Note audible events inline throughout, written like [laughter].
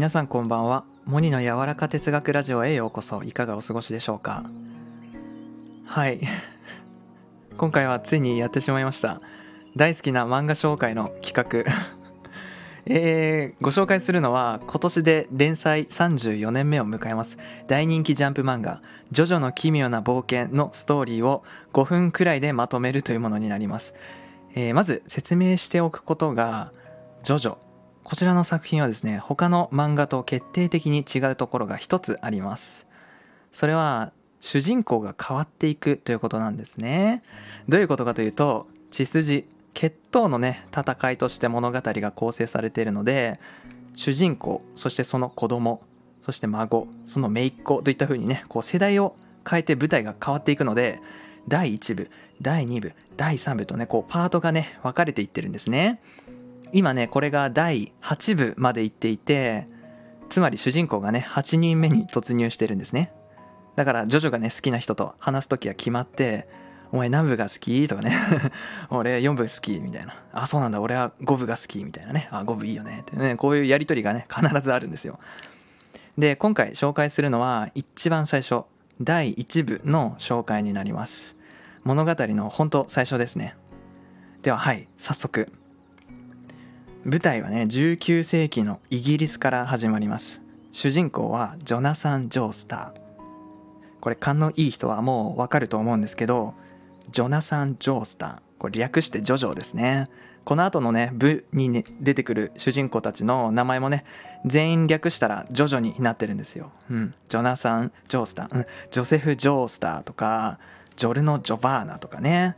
皆さんこんばんは。モニの柔らか哲学ラジオへようこそ。いかがお過ごしでしょうか？はい。[laughs] 今回はついにやってしまいました。大好きな漫画紹介の企画。[laughs] えー、ご紹介するのは今年で連載34年目を迎えます。大人気ジャンプ漫画「ジョジョの奇妙な冒険」のストーリーを5分くらいでまとめるというものになります、えー、まず説明しておくことがジョジョ。こちらの作品はですね他の漫画と決定的に違うところが一つあります。それは主人公が変わっていくということなんですね。どういうことかというと血筋血統のね戦いとして物語が構成されているので主人公そしてその子供そして孫その姪っ子といった風にねこう世代を変えて舞台が変わっていくので第1部第2部第3部とねこうパートがね分かれていってるんですね。今ねこれが第8部まで行っていてつまり主人公がね8人目に突入してるんですね。だからジョジョがね好きな人と話す時は決まって「お前何部が好き?」とかね「[laughs] 俺4部好き」みたいな「あそうなんだ俺は5部が好き」みたいなね「あ5部いいよね」ってねこういうやり取りがね必ずあるんですよ。で今回紹介するのは一番最初第1部の紹介になります。物語の本当最初ですね。でははい早速。舞台はね19世紀のイギリスから始まります。主人公はジョナサン・ジョースター。これ勘のいい人はもうわかると思うんですけどジョナサン・ジョースター。これ略してジョジョですね。この後のね部に、ね、出てくる主人公たちの名前もね全員略したらジョジョになってるんですよ、うん、ジョナサン・ジョースター、うん、ジョセフ・ジョースターとかジョルノ・ジョバーナとかね。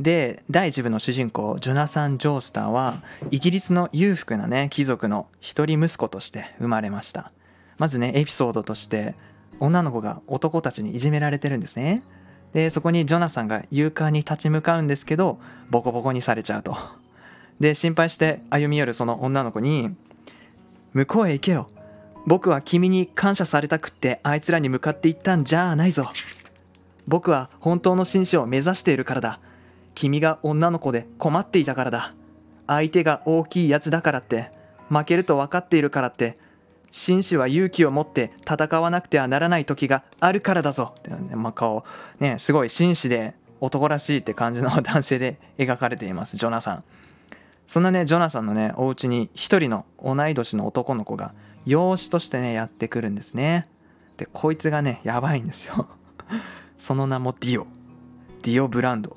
で第1部の主人公ジョナサン・ジョースターはイギリスの裕福なね貴族の一人息子として生まれました。まずねエピソードとして女の子が男たちにいじめられてるんですね。でそこにジョナサンが勇敢に立ち向かうんですけどボコボコにされちゃうと。で心配して歩み寄るその女の子に「向こうへ行けよ。僕は君に感謝されたくってあいつらに向かって行ったんじゃないぞ。僕は本当の紳士を目指しているからだ。君が女の子で困っていたからだ。相手が大きいやつだからって負けると分かっているからって紳士は勇気を持って戦わなくてはならない時があるからだぞ。って、ね、まあ、顔ねすごい紳士で男らしいって感じの男性で描かれていますジョナサン。そんなねジョナサンのねお家に一人の同い年の男の子が養子としてねやってくるんですね。でこいつがねやばいんですよ。その名もディオ。ディオ・ブランド。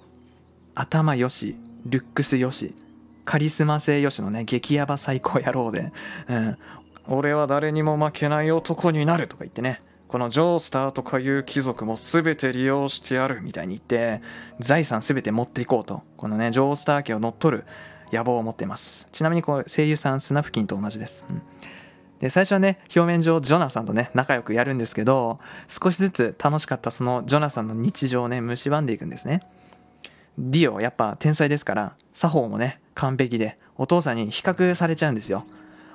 頭よしルックスよしカリスマ性よしのね激ヤバ最高野郎で、うん、俺は誰にも負けない男になるとか言ってね。このジョースターとかいう貴族も全て利用してやるみたいに言って財産全て持っていこうと。このねジョースター家を乗っ取る野望を持っています。ちなみにこう声優さんスナフキンと同じです、うん。で最初はね表面上ジョナサンとね仲良くやるんですけど少しずつ楽しかったそのジョナサンの日常をね蝕んでいくんですね。ディオやっぱ天才ですから作法もね完璧でお父さんに比較されちゃうんですよ。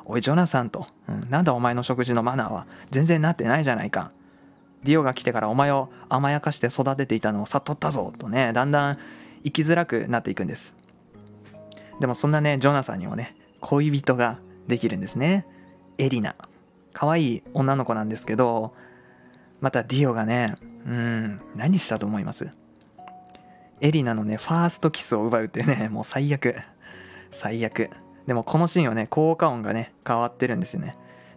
おいジョナサンと、うん、なんだお前の食事のマナーは全然なってないじゃないか。ディオが来てからお前を甘やかして育てていたのを悟ったぞ。とねだんだん生きづらくなっていくんです。でもそんなねジョナサンにもね恋人ができるんですね。エリナ。可愛い女の子なんですけどまたディオがねうん何したと思います？エリナのね、ファーストキスを奪うっていうね、[laughs] もう最悪。最悪。でもこのシーンはね、効果音がね、変わってるんですよね。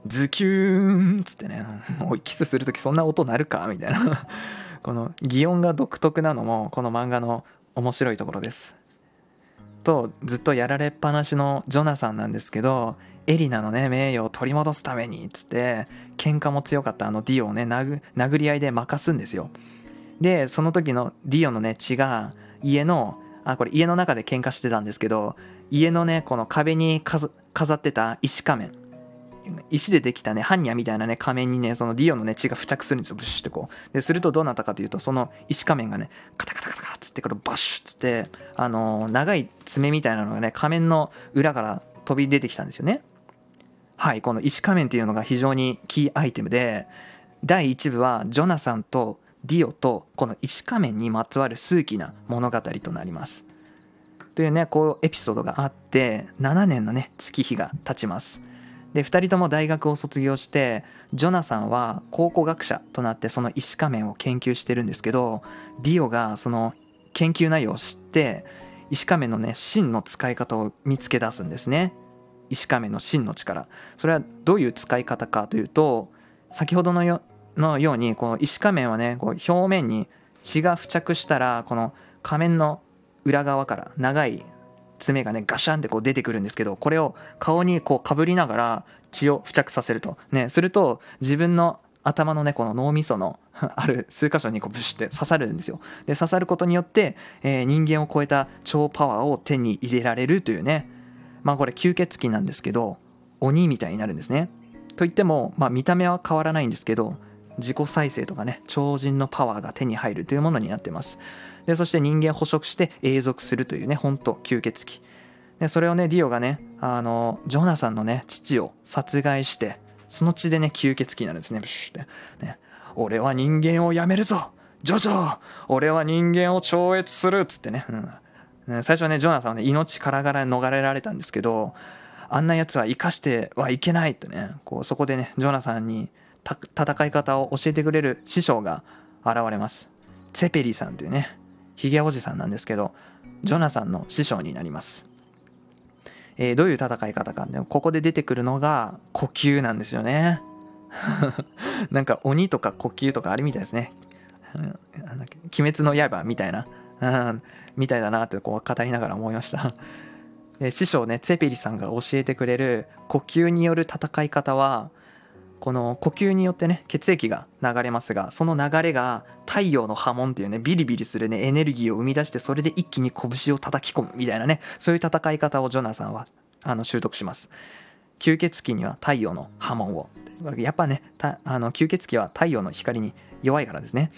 ズキューンっつってね、[laughs] おい、キスするときそんな音鳴るか？みたいな。[laughs] この擬音が独特なのも、この漫画の面白いところです。と、ずっとやられっぱなしのジョナサンなんですけど、エリナのね、名誉を取り戻すために、つって、喧嘩も強かったあのディオをね、殴り合いで負かすんですよ。でその時のディオのね血が家のあこれ家の中で喧嘩してたんですけど家のねこの壁に飾ってた石仮面。石でできたね般若みたいなね仮面にねそのディオのね血が付着するんですよ。ブシュってこう。でするとどうなったかというとその石仮面がねカタカタカタカタつってこれバシュッつってあのー、長い爪みたいなのがね仮面の裏から飛び出てきたんですよね。はいこの石仮面っていうのが非常にキーアイテムで第1部はジョナサンとディオとこの石仮面にまつわる数奇な物語となります。というねこうエピソードがあって7年のね月日が経ちます。で2人とも大学を卒業してジョナサンは考古学者となってその石仮面を研究してるんですけどディオがその研究内容を知って石仮面のね芯の使い方を見つけ出すんですね石仮面の芯の力それはどういう使い方かというと先ほどのよのようにこの石仮面はねこう表面に血が付着したらこの仮面の裏側から長い爪がねガシャンってこう出てくるんですけどこれを顔にこうかぶりながら血を付着させると。ねすると自分の頭のねこの脳みその [laughs] ある数箇所にこうブシって刺さるんですよ。で刺さることによって、えー、人間を超えた超パワーを手に入れられるというね。まあこれ吸血鬼なんですけど鬼みたいになるんですね。といっても、まあ、見た目は変わらないんですけど自己再生とかね超人のパワーが手に入るというものになってます。でそして人間捕食して永続するというねほんと吸血鬼。でそれをねディオがねあのジョナサンのね父を殺害してその血でね吸血鬼になるんですね。ブシュってね。俺は人間をやめるぞ！ジョジョ！俺は人間を超越するっつってね、うん、最初はねジョナサンはね命からがら逃れられたんですけどあんなやつは生かしてはいけないってね。こうそこでねジョナサンに戦い方を教えてくれる師匠が現れます。ツェペリさんというねヒゲおじさんなんですけどジョナサンの師匠になります、えー、どういう戦い方かここで出てくるのが呼吸なんですよね。[laughs] なんか鬼とか呼吸とかあれみたいですね。鬼滅の刃みたいな、うん、みたいだなとこう語りながら思いました。師匠ねツェペリさんが教えてくれる呼吸による戦い方はこの呼吸によってね血液が流れますがその流れが太陽の波紋っていうねビリビリするねエネルギーを生み出してそれで一気に拳を叩き込むみたいなねそういう戦い方をジョナサンはあの習得します。吸血鬼には太陽の波紋を。やっぱねあの吸血鬼は太陽の光に弱いからですね。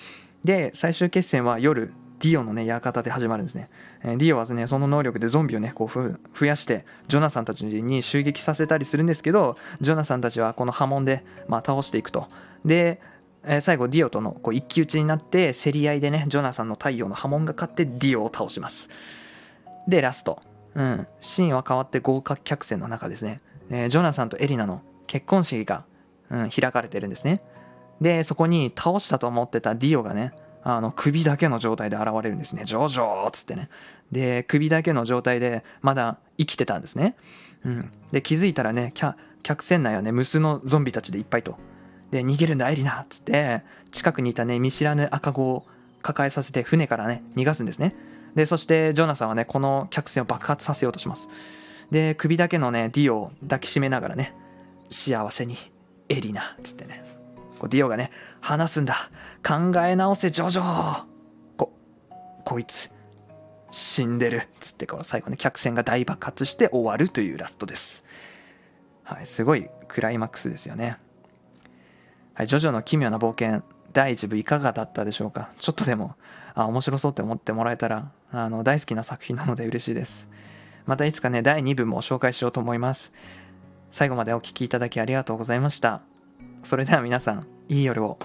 で最終決戦は夜ディオのね館で始まるんですね、えー、ディオはねその能力でゾンビをねこう増やしてジョナサンたちに襲撃させたりするんですけどジョナサンたちはこの波紋で、まあ、倒していくと。で、えー、最後ディオとのこう一騎打ちになって競り合いでねジョナサンの太陽の波紋が勝ってディオを倒します。でラスト。うん。シーンは変わって豪華客船の中ですね、えー、ジョナサンとエリナの結婚式が、うん、開かれてるんですね。でそこに倒したと思ってたディオがねあの首だけの状態で現れるんですね。ジョジョっつってね。で、首だけの状態でまだ生きてたんですね。うん。で、気づいたらね、客船内はね、無数のゾンビたちでいっぱいと。で、逃げるんだ、エリナっつって、近くにいたね、見知らぬ赤子を抱えさせて船からね、逃がすんですね。で、そしてジョナサンはね、この客船を爆発させようとします。で、首だけのね、ディオを抱きしめながらね、幸せに、エリナっつってね、ディオがね、話すんだ。考え直せ、ジョジョこ、こいつ、死んでる。つってこう最後ね、客船が大爆発して終わるというラストです。はい、すごいクライマックスですよね。はい、ジョジョの奇妙な冒険、第1部いかがだったでしょうか？ちょっとでも、あ、面白そうって思ってもらえたら、あの、大好きな作品なので嬉しいです。またいつかね、第2部も紹介しようと思います。最後までお聴きいただきありがとうございました。それでは皆さん、いい夜を。